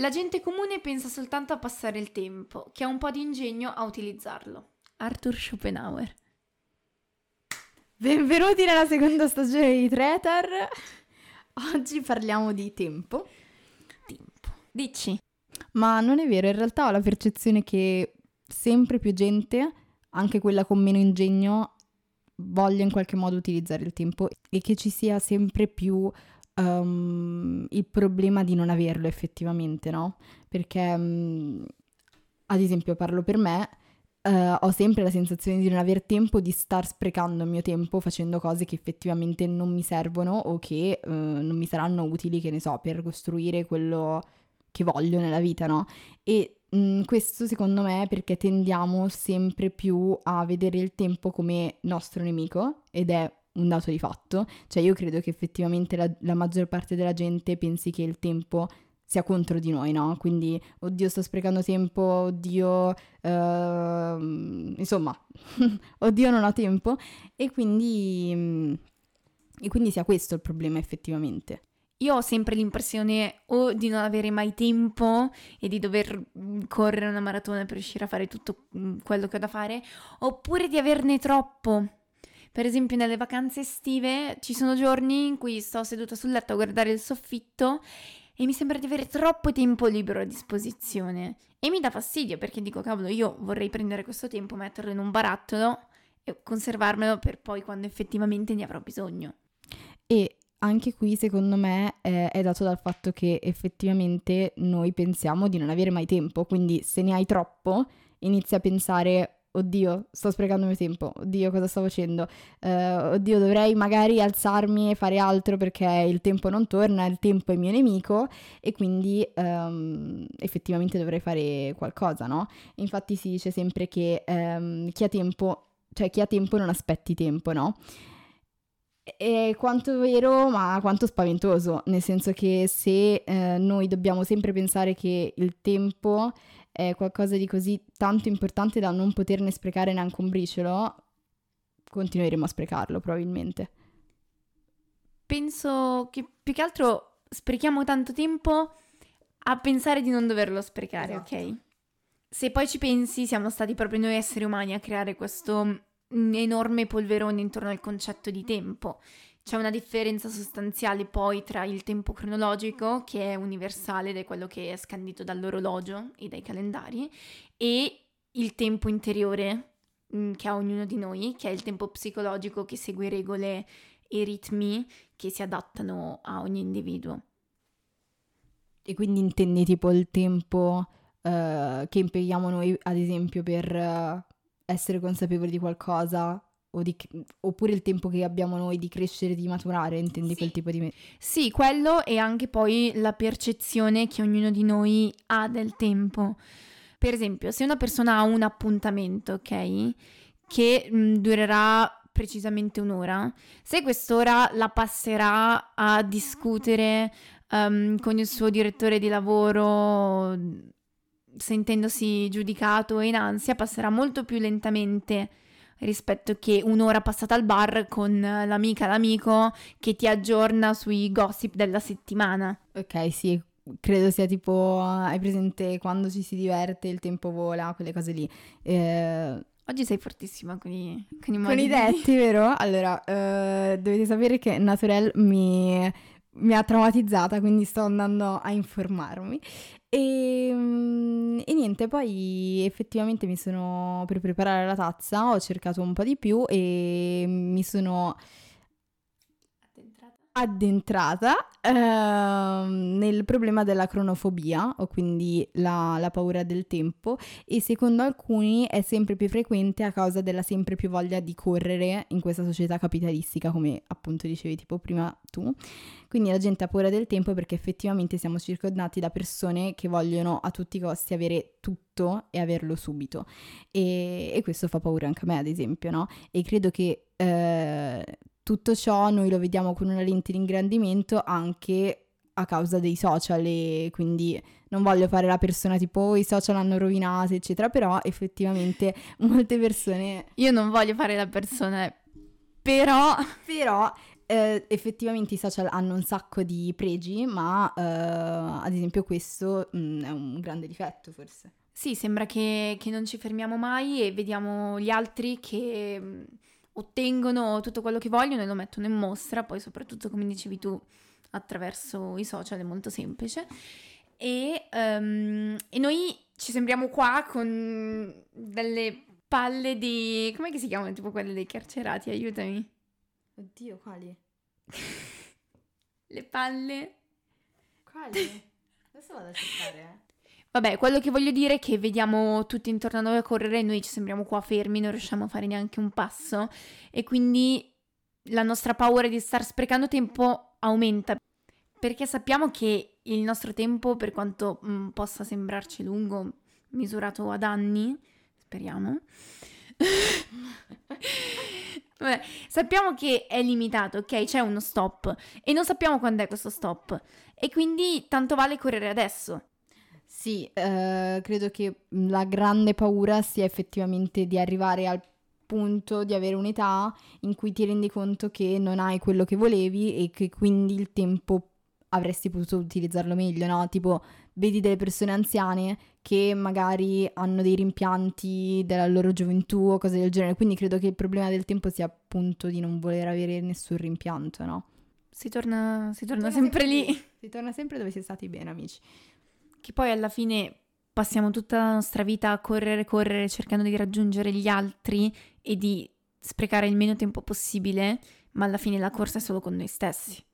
La gente comune pensa soltanto a passare il tempo, che ha un po' di ingegno a utilizzarlo. Arthur Schopenhauer. Benvenuti nella seconda stagione di Tretar. Oggi parliamo di tempo. Tempo. Dici? Ma non è vero, in realtà ho la percezione che sempre più gente, anche quella con meno ingegno, voglia in qualche modo utilizzare il tempo e che ci sia sempre più um, il problema di non averlo effettivamente, no? Perché, um, ad esempio, parlo per me, uh, ho sempre la sensazione di non aver tempo di star sprecando il mio tempo facendo cose che effettivamente non mi servono o che uh, non mi saranno utili, che ne so, per costruire quello che voglio nella vita, no? E mm, questo secondo me è perché tendiamo sempre più a vedere il tempo come nostro nemico ed è un dato di fatto, cioè io credo che effettivamente la, la maggior parte della gente pensi che il tempo sia contro di noi, no? Quindi, oddio, sto sprecando tempo, oddio, uh, insomma, oddio, non ho tempo. E quindi, e quindi sia questo il problema effettivamente. Io ho sempre l'impressione o di non avere mai tempo e di dover correre una maratona per riuscire a fare tutto quello che ho da fare, oppure di averne troppo per esempio nelle vacanze estive ci sono giorni in cui sto seduta sul letto a guardare il soffitto e mi sembra di avere troppo tempo libero a disposizione. E mi dà fastidio perché dico, cavolo, io vorrei prendere questo tempo, metterlo in un barattolo e conservarmelo per poi quando effettivamente ne avrò bisogno. E anche qui secondo me è, è, dato dal fatto che effettivamente noi pensiamo di non avere mai tempo, quindi se ne hai troppo inizi a pensare oddio, sto sprecando il mio tempo, oddio, cosa sto facendo? Uh, oddio, dovrei magari alzarmi e fare altro perché il tempo non torna, il tempo è mio nemico e quindi um, effettivamente dovrei fare qualcosa, no? Infatti si dice sempre che um, chi ha tempo, cioè chi ha tempo non aspetti tempo, no? È quanto vero, ma quanto spaventoso, nel senso che se eh, noi dobbiamo sempre pensare che il tempo è qualcosa di così tanto importante da non poterne sprecare neanche un briciolo, continueremo a sprecarlo probabilmente. Penso che più che altro sprechiamo tanto tempo a pensare di non doverlo sprecare, esatto. ok? Se poi ci pensi, siamo stati proprio noi esseri umani a creare questo enorme polverone intorno al concetto di tempo. C'è una differenza sostanziale poi tra il tempo cronologico, che è universale ed è quello che è scandito dall'orologio e dai calendari, e il tempo interiore mm, che ha ognuno di noi, che è il tempo psicologico che segue regole e ritmi che si adattano a ogni individuo. E quindi intendi tipo il tempo uh, che impieghiamo noi, ad esempio, per... Uh essere consapevoli di qualcosa di, oppure il tempo che abbiamo noi di crescere, di maturare, intendi sì. quel tipo di... Me- sì, quello e anche poi la percezione che ognuno di noi ha del tempo. Per esempio, se una persona ha un appuntamento, ok, che mh, durerà precisamente un'ora, se quest'ora la passerà a discutere um, con il suo direttore di lavoro sentendosi giudicato e in ansia, passerà molto più lentamente rispetto che un'ora passata al bar con l'amica, l'amico che ti aggiorna sui gossip della settimana. Ok, sì, credo sia tipo, hai presente quando ci si diverte, il tempo vola, quelle cose lì. Eh, Oggi sei fortissima con i, con i, con i detti, vero? Allora, eh, dovete sapere che Naturel mi, mi ha traumatizzata, quindi sto andando a informarmi. E, ehm, e, niente, poi effettivamente mi sono per preparare la tazza, ho cercato un po' di più e mi sono addentrata uh, nel problema della cronofobia, o quindi la, la, paura del tempo, e secondo alcuni è sempre più frequente a causa della sempre più voglia di correre in questa società capitalistica, come appunto dicevi tipo prima tu. Quindi la gente ha paura del tempo perché effettivamente siamo circondati da persone che vogliono a tutti i costi avere tutto e averlo subito. E, e questo fa paura anche a me, ad esempio, no? E credo che... Uh, tutto ciò noi lo vediamo con una lente di ingrandimento anche a causa dei social e quindi non voglio fare la persona tipo oh, i social hanno rovinato eccetera, però effettivamente molte persone... Io non voglio fare la persona, però... però eh, effettivamente i social hanno un sacco di pregi, ma eh, ad esempio questo mh, mm, è un grande difetto forse. Sì, sembra che, che, non ci fermiamo mai e vediamo gli altri che mm, ottengono tutto quello che vogliono e lo mettono in mostra, poi soprattutto come dicevi tu attraverso i social è molto semplice. E, um, e noi ci sembriamo qua con delle palle di... come si chiamano? Tipo quelle dei carcerati, aiutami. Oddio, quali? Le palle. Quali? Adesso vado a cercare. Vabbè, quello che voglio dire è che vediamo tutti intorno a noi a correre e noi ci sembriamo qua fermi, non riusciamo a fare neanche un passo e quindi la nostra paura di star sprecando tempo aumenta perché sappiamo che il nostro tempo, per quanto mh, mm, possa sembrarci lungo, misurato ad anni, speriamo, Vabbè, sappiamo che è limitato, ok? C'è uno stop e non sappiamo quando è questo stop e quindi tanto vale correre adesso. Sì, eh, credo che la grande paura sia effettivamente di arrivare al punto di avere un'età in cui ti rendi conto che non hai quello che volevi e che quindi il tempo avresti potuto utilizzarlo meglio, no? Tipo, vedi delle persone anziane che magari hanno dei rimpianti della loro gioventù o cose del genere, quindi credo che il problema del tempo sia appunto di non voler avere nessun rimpianto, no? Si torna, si torna, torna sempre, sempre lì. lì. Si torna sempre dove si è stati bene, amici. Che poi alla fine passiamo tutta la nostra vita a correre, correre, cercando di raggiungere gli altri e di sprecare il meno tempo possibile, ma alla fine la corsa è solo con noi stessi.